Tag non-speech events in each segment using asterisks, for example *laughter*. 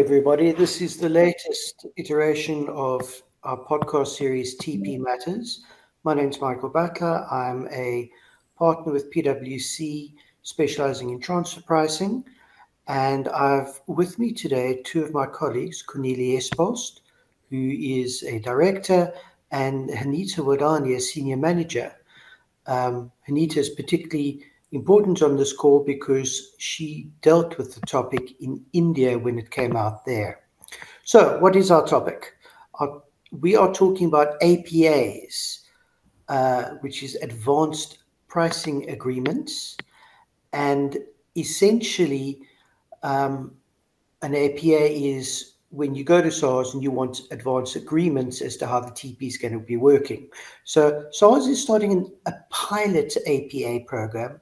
everybody. This is the latest iteration of our podcast series TP Matters. My name is Michael Butler. I'm a partner with PwC specializing in transfer pricing. And I've with me today two of my colleagues, Cornelia Espost, who is a director, and Hanita Wadani, a senior manager. Um, Hanita is particularly important on this call because she dealt with the topic in India when it came out there. So, what is our topic? Our, we are talking about APAs, uh, which is advanced pricing agreements, and essentially, um, an APA is when you go to SARS and you want advanced agreements as to how the TP is going to be working. So SARS is starting a pilot APA program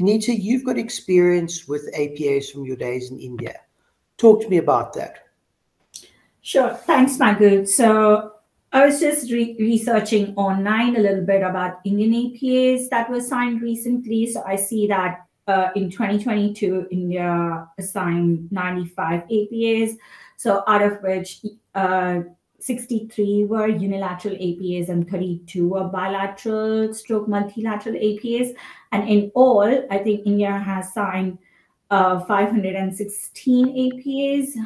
Anita, you've got experience with APAs from your days in India. Talk to me about that. Sure. Thanks, Michael. So I was just re- researching online a little bit about Indian APAs that were signed recently. So I see that uh, in 2022, India assigned 95 APAs. So out of which uh, 63 were unilateral APAs and 32 were bilateral stroke multilateral APAs. And in all, I think India has signed uh, 516 APAs,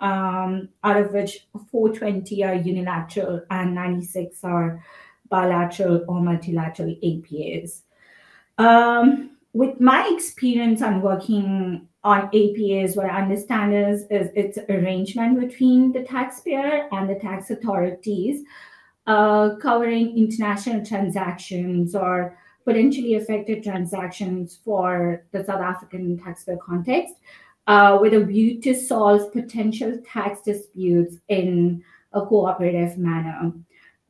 um, out of which 420 are unilateral and 96 are bilateral or multilateral APAs. Um, with my experience on working on APAs, what I understand is, is it's arrangement between the taxpayer and the tax authorities uh, covering international transactions or potentially affected transactions for the South African taxpayer context uh, with a view to solve potential tax disputes in a cooperative manner.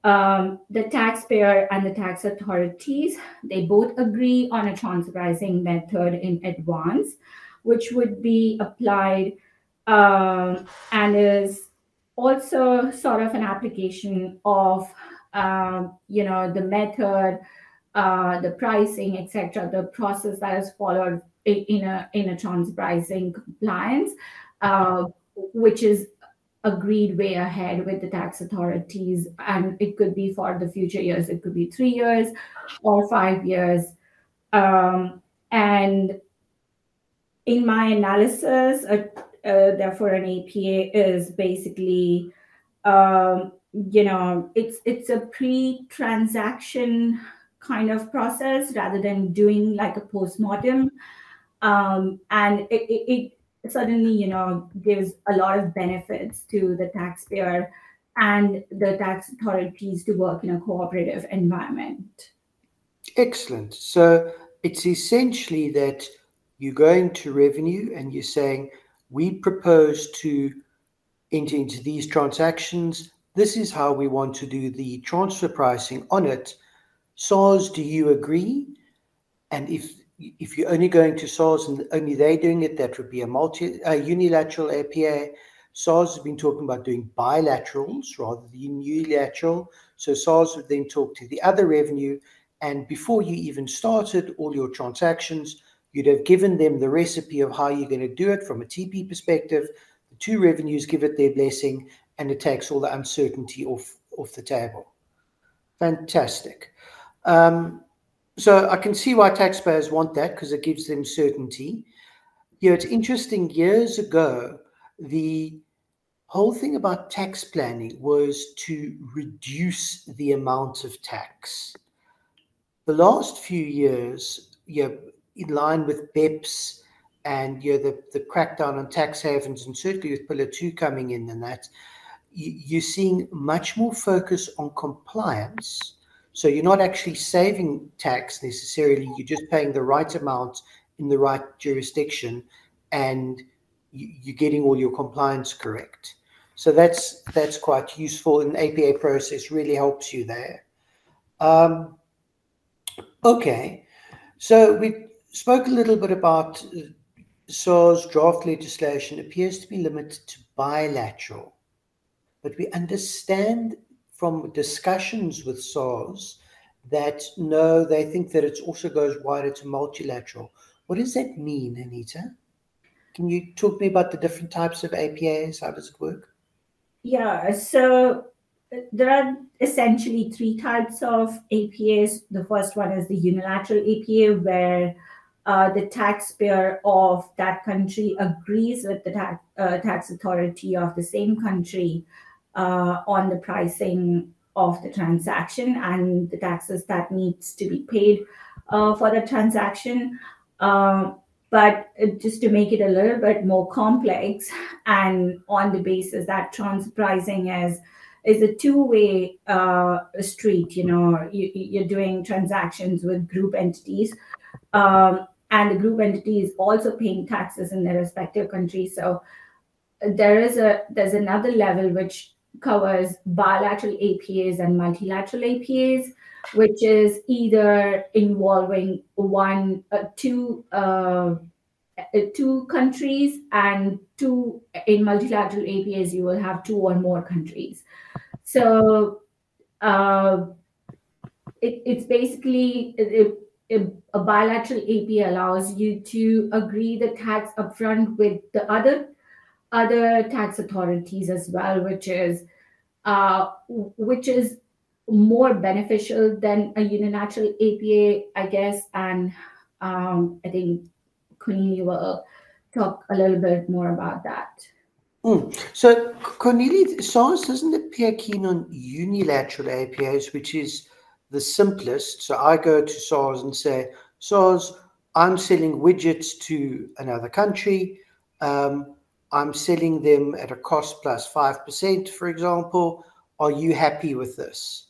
Um, the taxpayer and the tax authorities, they both agree on a transfer pricing method in advance which would be applied um, and is also sort of an application of um, you know the method uh, the pricing etc the process that is followed in a in a transfer pricing compliance uh, which is agreed way ahead with the tax authorities. And it could be for the future years it could be three years or five years. Um, and in my analysis, uh, uh, therefore, an APA is basically, um, you know, it's it's a pre-transaction kind of process rather than doing like a post-mortem, um, and it, it, it suddenly, you know, gives a lot of benefits to the taxpayer and the tax authorities to work in a cooperative environment. Excellent. So it's essentially that you're going to revenue and you're saying, we propose to enter into these transactions. This is how we want to do the transfer pricing on it. SARS, do you agree? And if if you're only going to SARS and only they doing it, that would be a multi a unilateral APA. SARS has been talking about doing bilaterals rather than unilateral. So SARS would then talk to the other revenue, and before you even started all your transactions, You'd have given them the recipe of how you're going to do it from a TP perspective. The two revenues give it their blessing, and it takes all the uncertainty off off the table. Fantastic. Um, so I can see why taxpayers want that because it gives them certainty. Yeah, it's interesting. Years ago, the whole thing about tax planning was to reduce the amount of tax. The last few years, yeah, in line with BEPS and you know, the, the crackdown on tax havens, and certainly with Pillar 2 coming in and that, you, are seeing much more focus on compliance. So you're not actually saving tax necessarily, you're just paying the right amount in the right jurisdiction and you, are getting all your compliance correct. So that's that's quite useful. An APA process really helps you there. Um, okay, so we spoke a little bit about uh, SARS draft legislation appears to be limited to bilateral, but we understand from discussions with SARS that no, they think that it also goes wider to multilateral. What does that mean, Anita? can you talk to me about the different types of APAs? How does it work? Yeah, so there are essentially three types of APAs. The first one is the unilateral APA, where uh, the taxpayer of that country agrees with the tax, uh, tax authority of the same country uh, on the pricing of the transaction and the taxes that needs to be paid uh, for the transaction. Um, but just to make it a little bit more complex, *laughs* and on the basis that transfer pricing is is a two-way uh, street. You know, you, you're doing transactions with group entities, um, and the group entity is also paying taxes in their respective countries. So there is a there's another level which covers bilateral APAs and multilateral APAs, which is either involving one, uh, two, uh, uh, two countries, and two in multilateral APAs you will have two or more countries. So uh, it, it's basically it, a bilateral APA allows you to agree the tax upfront with the other other tax authorities as well, which is uh, which is more beneficial than a unilateral APA, I guess. And um, I think Cornelia will talk a little bit more about that. Mm. So, Cornelia, SARS doesn't appear keen on unilateral APAs, which is the simplest. So, I go to SARS and say, SARS, I'm selling widgets to another country. Um, I'm selling them at a cost plus 5%, for example. Are you happy with this?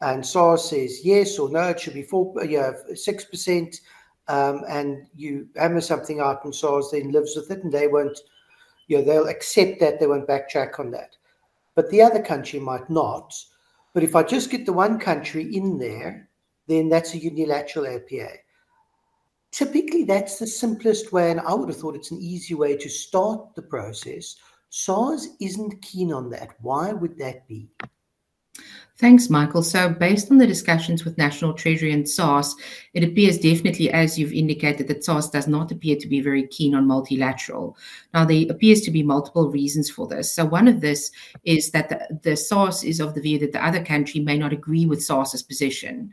And SARS says yes or no, it should be 4, yeah, 6%. Um, and you hammer something out and SARS then lives with it and they won't, you know, they'll accept that, they won't backtrack on that. But the other country might not. But if I just get the one country in there, then that's a unilateral APA typically that's the simplest way, and I would have thought it's an easy way to start the process. SARS isn't keen on that. Why would that be? Thanks, Michael. So, based on the discussions with National Treasury and SARS, it appears definitely, as you've indicated, that SARS does not appear to be very keen on multilateral. Now, there appears to be multiple reasons for this. So, one of this is that the, the SARS is of the view that the other country may not agree with SARS's position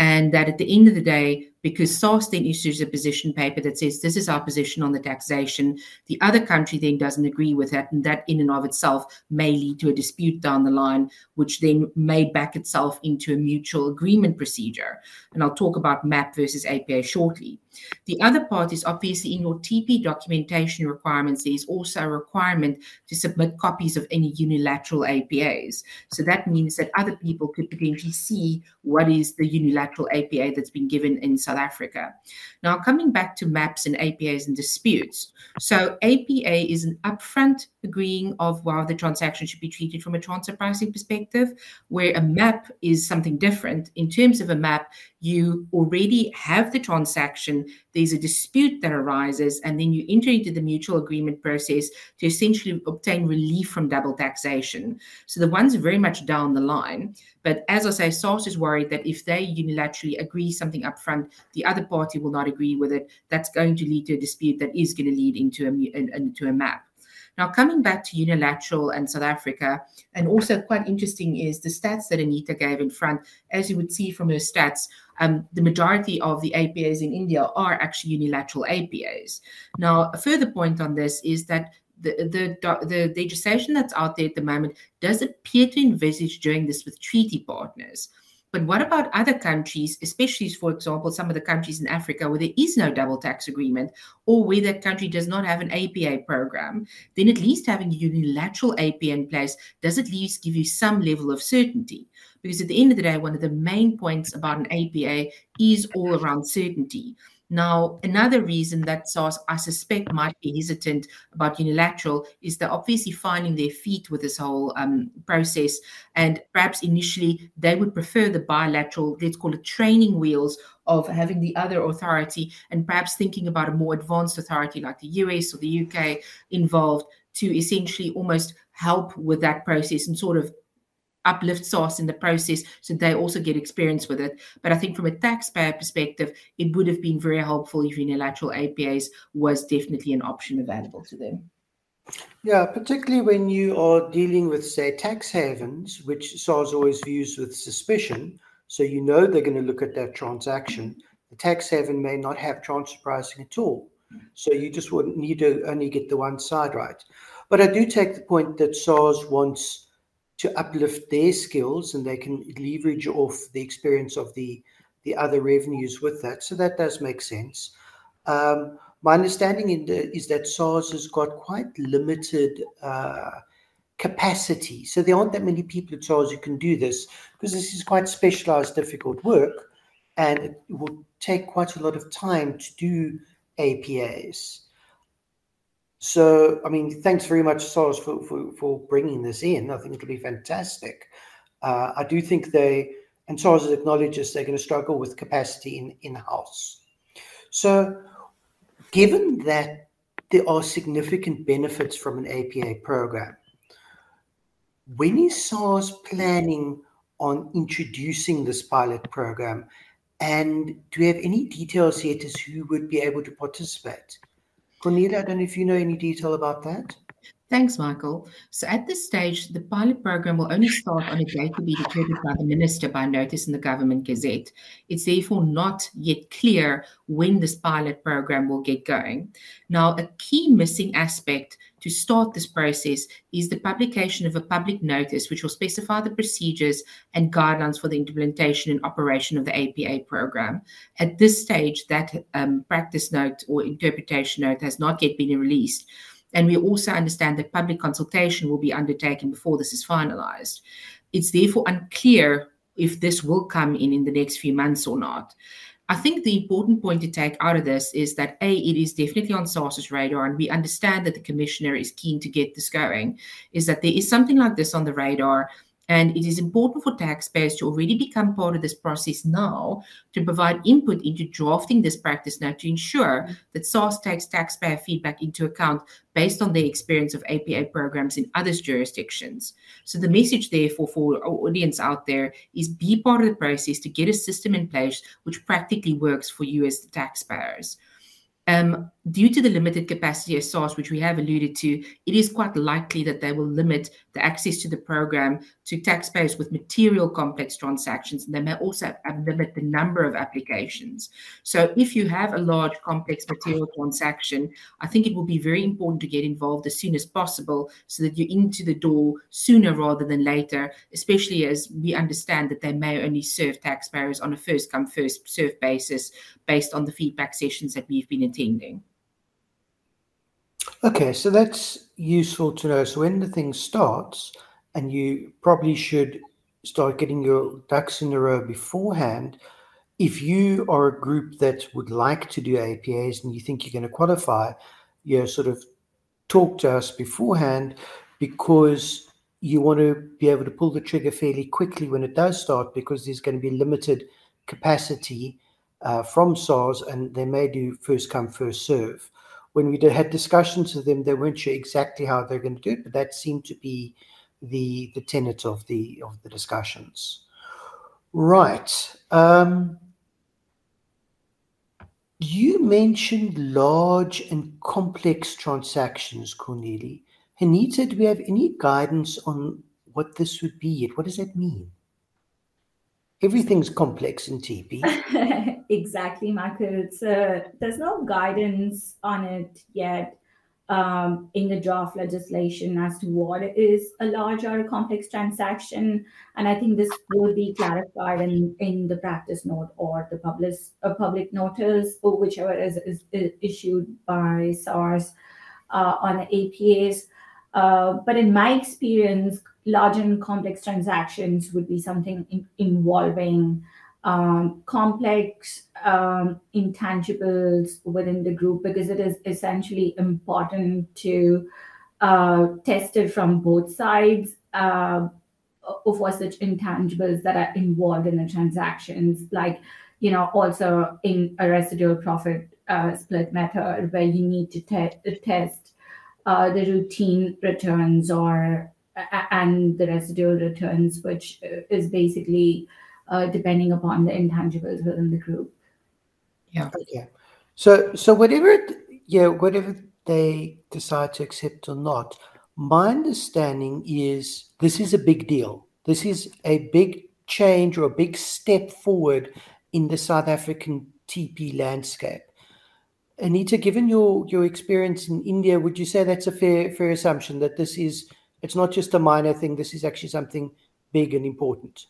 and that at the end of the day, because SARS then issues a position paper that says this is our position on the taxation, the other country then doesn't agree with that, and that in and of itself may lead to a dispute down the line, which then may back itself into a mutual agreement procedure. And I'll talk about MAP versus APA shortly. The other part is obviously in your TP documentation requirements, there's also a requirement to submit copies of any unilateral APAs. So that means that other people could potentially see what is the unilateral APA that's been given in South Africa. Now, coming back to maps and APAs and disputes. So APA is an upfront agreeing of how the transaction should be treated from a transfer pricing perspective, where a map is something different. In terms of a map, you already have the transaction, there's a dispute that arises, and then you enter into the mutual agreement process to essentially obtain relief from double taxation. So the one's very much down the line. But as I say, SARS is worried that if they unilaterally agree something upfront, the other party will not agree with it. That's going to lead to a dispute that is going to lead into a, into a map. Now, coming back to unilateral and South Africa, and also quite interesting is the stats that Anita gave in front. As you would see from her stats, um, the majority of the APAs in India are actually unilateral APAs. Now, a further point on this is that the, the, the legislation that's out there at the moment does appear to envisage doing this with treaty partners. But what about other countries, especially, for example, some of the countries in Africa where there is no double tax agreement or where that country does not have an APA program? Then at least having a unilateral APA in place does at least give you some level of certainty. Because at the end of the day, one of the main points about an APA is all around certainty. Now, another reason that SARS, I suspect, might be hesitant about unilateral is they're obviously finding their feet with this whole um, process. And perhaps initially they would prefer the bilateral, let's call it training wheels of having the other authority and perhaps thinking about a more advanced authority like the US or the UK involved to essentially almost help with that process and sort of uplift SARS in the process so they also get experience with it. But I think from a taxpayer perspective, it would have been very helpful if unilateral APAs was definitely an option available to them. Yeah, particularly when you are dealing with, say, tax havens, which SARS always views with suspicion. So you know they're going to look at that transaction. The tax haven may not have transfer pricing at all. So you just wouldn't need to only get the one side right. But I do take the point that SARS wants to uplift their skills and they can leverage off the experience of the the other revenues with that. So that does make sense. Um, my understanding the, is that SARS has got quite limited uh, capacity. So there aren't that many people at SARS who can do this because this is quite specialized, difficult work, and it will take quite a lot of time to do APAs. So, I mean, thanks very much, SARS, for, for, for bringing this in. I think it'll be fantastic. Uh, I do think they, and SARS acknowledges they're going to struggle with capacity in in house. So, given that there are significant benefits from an APA program, when is SARS planning on introducing this pilot program? And do we have any details yet as who would be able to participate? Cornelia, I don't know if you know any detail about that. Thanks, Michael. So at this stage, the pilot program will only start on a date to be determined by the minister by notice in the government gazette. It's therefore not yet clear when this pilot program will get going. Now, a key missing aspect to start this process is the publication of a public notice which will specify the procedures and guidelines for the implementation and operation of the APA program. At this stage, that um, practice note or interpretation note has not yet been released. And we also understand that public consultation will be undertaken before this is finalized. It's therefore unclear if this will come in in the next few months or not. I think the important point to take out of this is that A, it is definitely on SARS's radar, and we understand that the commissioner is keen to get this going, is that there is something like this on the radar and it is important for taxpayers to already become part of this process now to provide input into drafting this practice now to ensure that SARS takes taxpayer feedback into account based on their experience of APA programs in other jurisdictions. So the message therefore for our audience out there is be part of the process to get a system in place which practically works for you as the taxpayers. Um, due to the limited capacity of SARS, which we have alluded to, it is quite likely that they will limit the access to the program to taxpayers with material complex transactions. And they may also limit the number of applications. So, if you have a large complex material transaction, I think it will be very important to get involved as soon as possible so that you're into the door sooner rather than later, especially as we understand that they may only serve taxpayers on a first come, first serve basis based on the feedback sessions that we've been attending. Okay, so that's useful to know. So when the thing starts, and you probably should start getting your ducks in a row beforehand. If you are a group that would like to do APAs and you think you're going to qualify, you know, sort of talk to us beforehand because you want to be able to pull the trigger fairly quickly when it does start because there's going to be limited capacity uh, from SARS and they may do first come, first serve. When we did, had discussions with them, they weren't sure exactly how they're going to do it, but that seemed to be the the tenet of the of the discussions. Right. Um, you mentioned large and complex transactions, Cornelia. Hanita, do we have any guidance on what this would be What does that mean? Everything's complex in TP. *laughs* exactly, Michael. So there's no guidance on it yet um, in the draft legislation as to what is a large or a complex transaction. And I think this will be clarified in, in the practice note or the public, uh, public notice, or whichever is, is, is issued by SARS uh, on APAs. Uh, but in my experience, large and complex transactions would be something in, involving um, complex um, intangibles within the group because it is essentially important to uh, test it from both sides uh, what such intangibles that are involved in the transactions, like you know, also in a residual profit uh, split method where you need to te- test uh, the routine returns or and the residual returns, which is basically uh, depending upon the intangibles within the group. Yeah. Okay. So so whatever yeah whatever they decide to accept or not, my understanding is this is a big deal. This is a big change or a big step forward in the South African TP landscape. Anita, given your your experience in India, would you say that's a fair fair assumption that this is it's not just a minor thing, this is actually something big and important?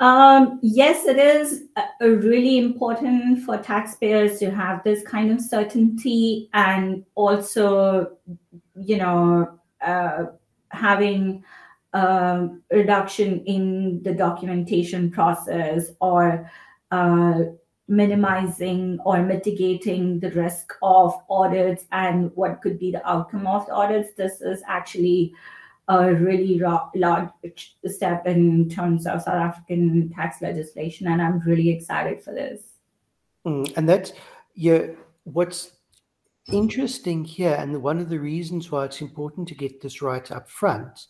Um, yes, it is a, really important for taxpayers to have this kind of certainty and also, you know, uh, having a reduction in the documentation process or uh, minimizing or mitigating the risk of audits and what could be the outcome of the audits. This is actually a really large step in terms of South African tax legislation, and I'm really excited for this. Mm, and that's yeah, what's interesting here, and one of the reasons why it's important to get this right up front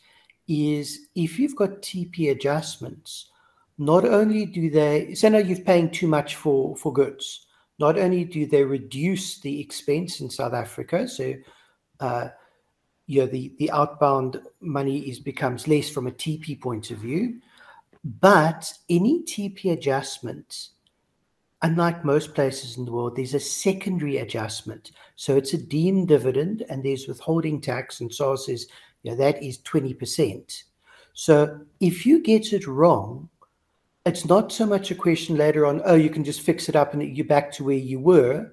is if you've got TP adjustments, not only do they say no, you're paying too much for for goods. Not only do they reduce the expense in South Africa, so uh, you know, the, the outbound money is becomes less from a TP point of view. But any TP adjustment, unlike most places in the world, there's a secondary adjustment. So it's a deemed dividend and there's withholding tax, and SARS says, you know, that is 20%. So if you get it wrong, it's not so much a question later on, oh, you can just fix it up and you're back to where you were.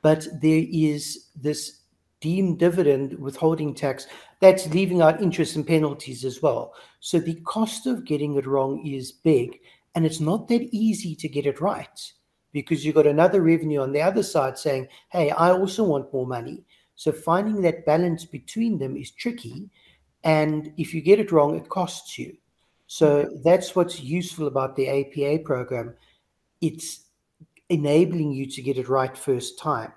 But there is this deemed dividend withholding tax, that's leaving out interest and penalties as well. So the cost of getting it wrong is big. And it's not that easy to get it right because you've got another revenue on the other side saying, hey, I also want more money. So finding that balance between them is tricky. And if you get it wrong, it costs you. So that's what's useful about the APA program. It's enabling you to get it right first time.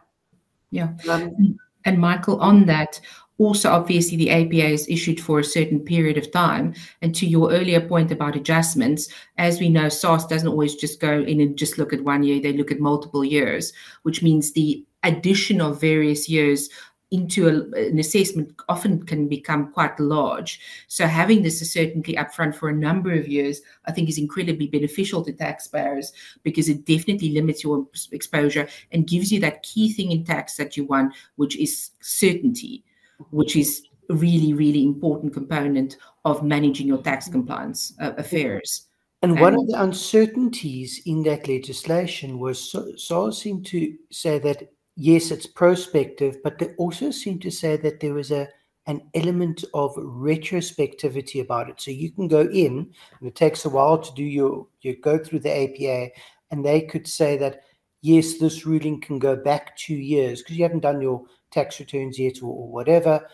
Yeah. Um, and Michael, on that, also obviously the APA is issued for a certain period of time. And to your earlier point about adjustments, as we know, SARS doesn't always just go in and just look at one year, they look at multiple years, which means the addition of various years into a, an assessment often can become quite large. So having this certainty upfront for a number of years, I think, is incredibly beneficial to taxpayers because it definitely limits your exposure and gives you that key thing in tax that you want, which is certainty, which is a really, really important component of managing your tax compliance uh, affairs. And one of the uncertainties in that legislation was SARS seemed to say that yes, it's prospective, but they also seem to say that there was a an element of retrospectivity about it. So you can go in, and it takes a while to do your you go through the APA, and they could say that yes, this ruling can go back two years because you haven't done your tax returns yet or, or whatever.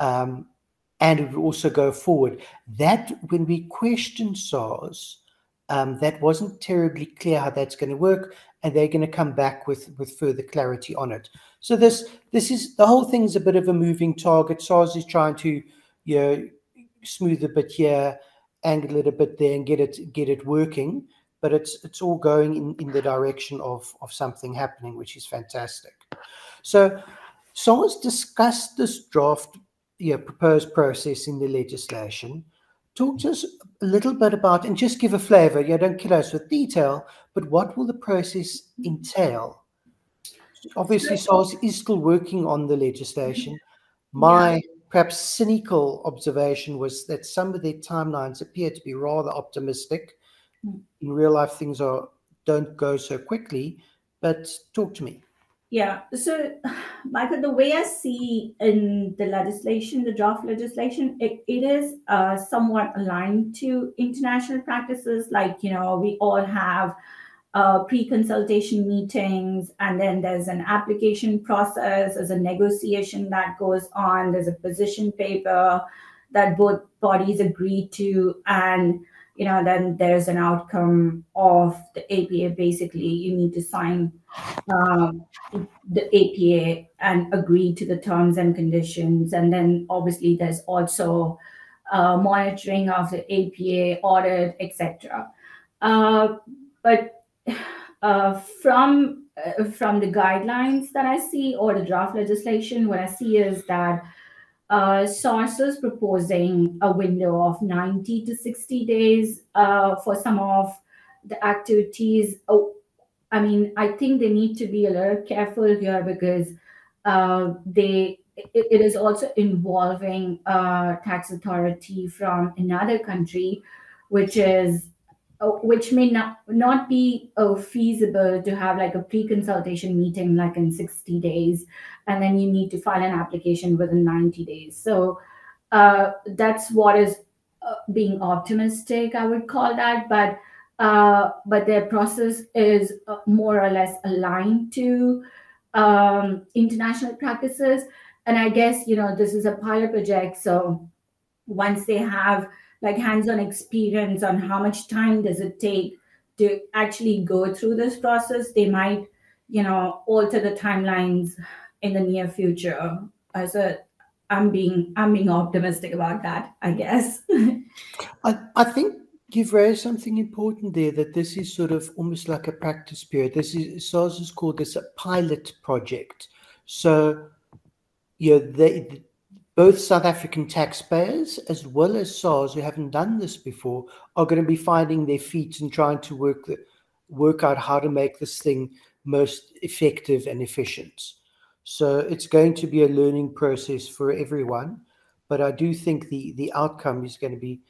Um, and it would also go forward. That when we questioned SARS, um, that wasn't terribly clear how that's going to work and they're going to come back with with further clarity on it. So this this is the whole thing's a bit of a moving target. SARS is trying to you know smooth a bit here, angle it a bit there, and get it get it working. But it's it's all going in, in the direction of of something happening, which is fantastic. So SARS discussed this draft yeah, proposed process in the legislation talk to us a little bit about and just give a flavor. Yeah, don't kill us with detail, but what will the process entail? Obviously, SARS is still working on the legislation. My yeah. perhaps cynical observation was that some of their timelines appear to be rather optimistic. Hmm. In real life, things are don't go so quickly. But talk to me. Yeah. So, Michael, the way I see in the legislation, the draft legislation, it, it is uh, somewhat aligned to international practices. Like, you know, we all have uh, pre-consultation meetings and then there's an application process there's a negotiation that goes on there's a position paper that both bodies agree to and you know then there's an outcome of the apa basically you need to sign um, the apa and agree to the terms and conditions and then obviously there's also uh, monitoring of the APA audit, etc. Uh, but uh, from uh, from the guidelines that I see or the draft legislation, what I see is that uh, SARS is proposing a window of 90 to 60 days uh, for some of the activities. Oh, I mean, I think they need to be a little careful here because uh, they it, it is also involving a tax authority from another country, which is uh, which may not not be uh, feasible to have like a pre-consultation meeting like in 60 days and then you need to file an application within 90 days. So uh, that's what is uh, being optimistic i would call that but uh, but their process is uh, more or less aligned to um, international practices. And i guess you know this is a pilot project so once they have like hands-on experience on how much time does it take to actually go through this process they might you know alter the timelines in the near future. Uh, As a i'm being i'm being optimistic about that i guess. *laughs* I, I think you've raised something important there that this is sort of almost like a practice period. This is SARS has called this a pilot project. So you know they both South African taxpayers as well as SARS who haven't done this before are going to be finding their feet and trying to work work out how to make this thing most effective and efficient. So it's going to be a learning process for everyone, but I do think the the outcome is going to be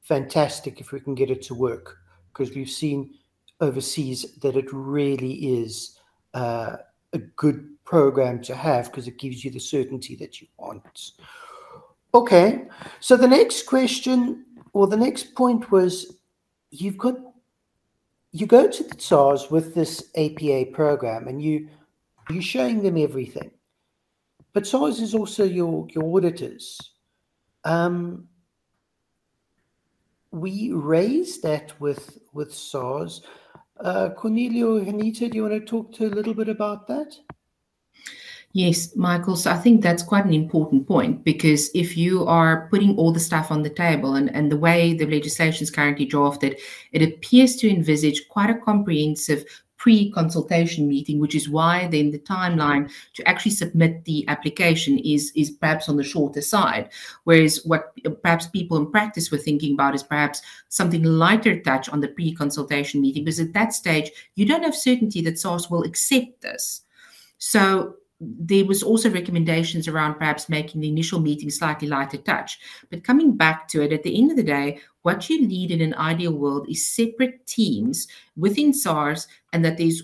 fantastic if we can get it to work because we've seen overseas that it really is uh, a good program to have because it gives you the certainty that you want. Okay, so the next question or the next point was you've got you go to the SARS with this APA program and you you're showing them everything. But SARS is also your your auditors. Um, we raised that with with SARS. Uh, Cornelia, Anita, do you want to talk to a little bit about that? Yes, Michael. So I think that's quite an important point because if you are putting all the stuff on the table and, and the way the legislation is currently drafted, it appears to envisage quite a comprehensive pre-consultation meeting, which is why then the timeline to actually submit the application is is perhaps on the shorter side. Whereas what perhaps people in practice were thinking about is perhaps something lighter touch on the pre-consultation meeting, because at that stage you don't have certainty that SARS will accept this. So there was also recommendations around perhaps making the initial meeting slightly lighter touch. But coming back to it, at the end of the day, what you need in an ideal world is separate teams within SARS and that there's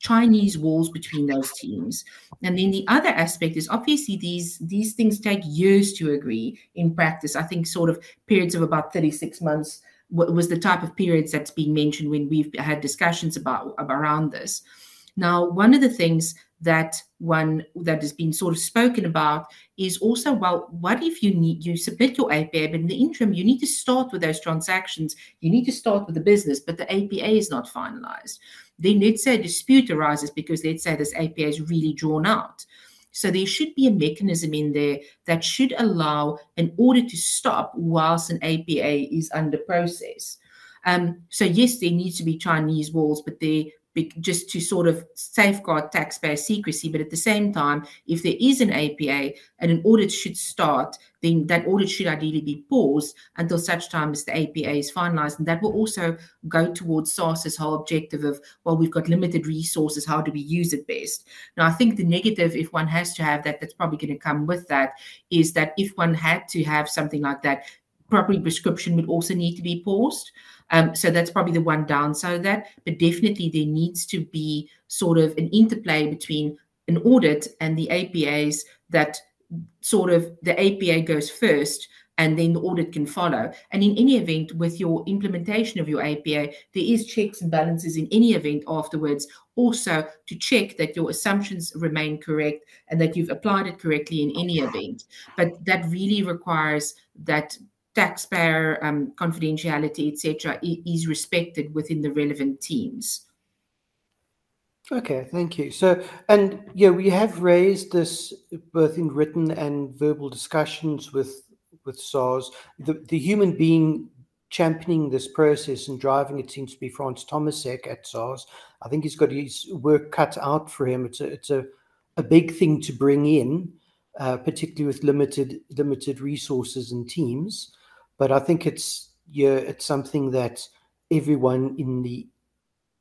Chinese walls between those teams. And then the other aspect is obviously these these things take years to agree in practice. I think sort of periods of about 36 months was the type of periods that's been mentioned when we've had discussions about around this. Now, one of the things that one that has been sort of spoken about is also well what if you need you submit your apa but in the interim you need to start with those transactions. You need to start with the business but the apa is not finalized. Then let's say a dispute arises because let's say this apa is really drawn out. So there should be a mechanism in there that should allow an order to stop whilst an apa is under process. Um, so yes, there needs to be Chinese walls, but there just to sort of safeguard taxpayer secrecy. But at the same time, if there is an APA and an audit should start, then that audit should ideally be paused until such time as the APA is finalized. And that will also go towards SARS's whole objective of, well, we've got limited resources. How do we use it best? Now, I think the negative, if one has to have that, that's probably going to come with that, is that if one had to have something like that, property prescription would also need to be paused. Um, so that's probably the one downside of that. But definitely there needs to be sort of an interplay between an audit and the APAs that sort of the APA goes first and then the audit can follow. And in any event, with your implementation of your APA, there is checks and balances in any event afterwards, also to check that your assumptions remain correct and that you've applied it correctly in any event. But that really requires that taxpayer um, confidentiality, etc., is respected within the relevant teams. Okay, thank you. So, and yeah, we have raised this both in written and verbal discussions with with SARS. The the human being championing this process and driving it seems to be Franz Tomasek at SARS. I think he's got his work cut out for him. It's a it's a, a big thing to bring in, uh, particularly with limited limited resources and teams. But I think it's yeah, it's something that everyone in the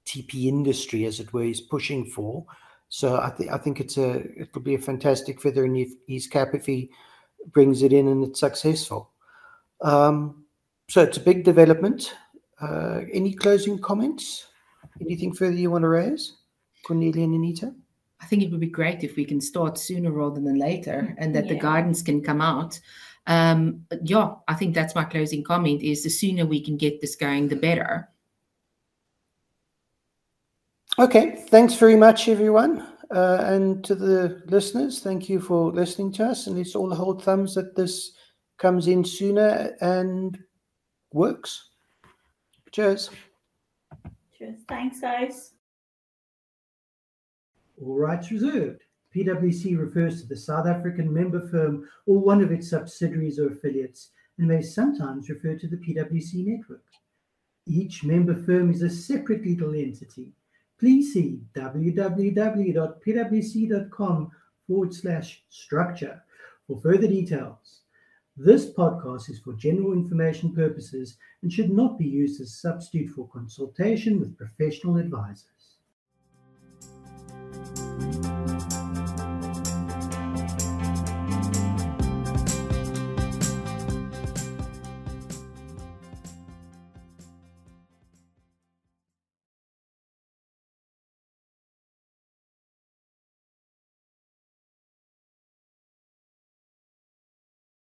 TP industry, as it were, is pushing for. So I think I think it's a it'll be a fantastic feather in his cap if he brings it in and it's successful. Um, so it's a big development. Uh, any closing comments? Anything further you want to raise, Cornelia and Anita? I think it would be great if we can start sooner rather than later, and that yeah. the guidance can come out. Um, yeah, I think that's my closing comment. Is the sooner we can get this going, the better. Okay, thanks very much, everyone. Uh, and to the listeners, thank you for listening to us. And let's all hold thumbs that this comes in sooner and works. Cheers. Cheers. Thanks, guys. All rights reserved. PwC refers to the South African member firm or one of its subsidiaries or affiliates and may sometimes refer to the PwC network. Each member firm is a separate legal entity please see www.pwc.com forward slash structure for further details. This podcast is for general information purposes and should not be used as a substitute for consultation with professional advisors.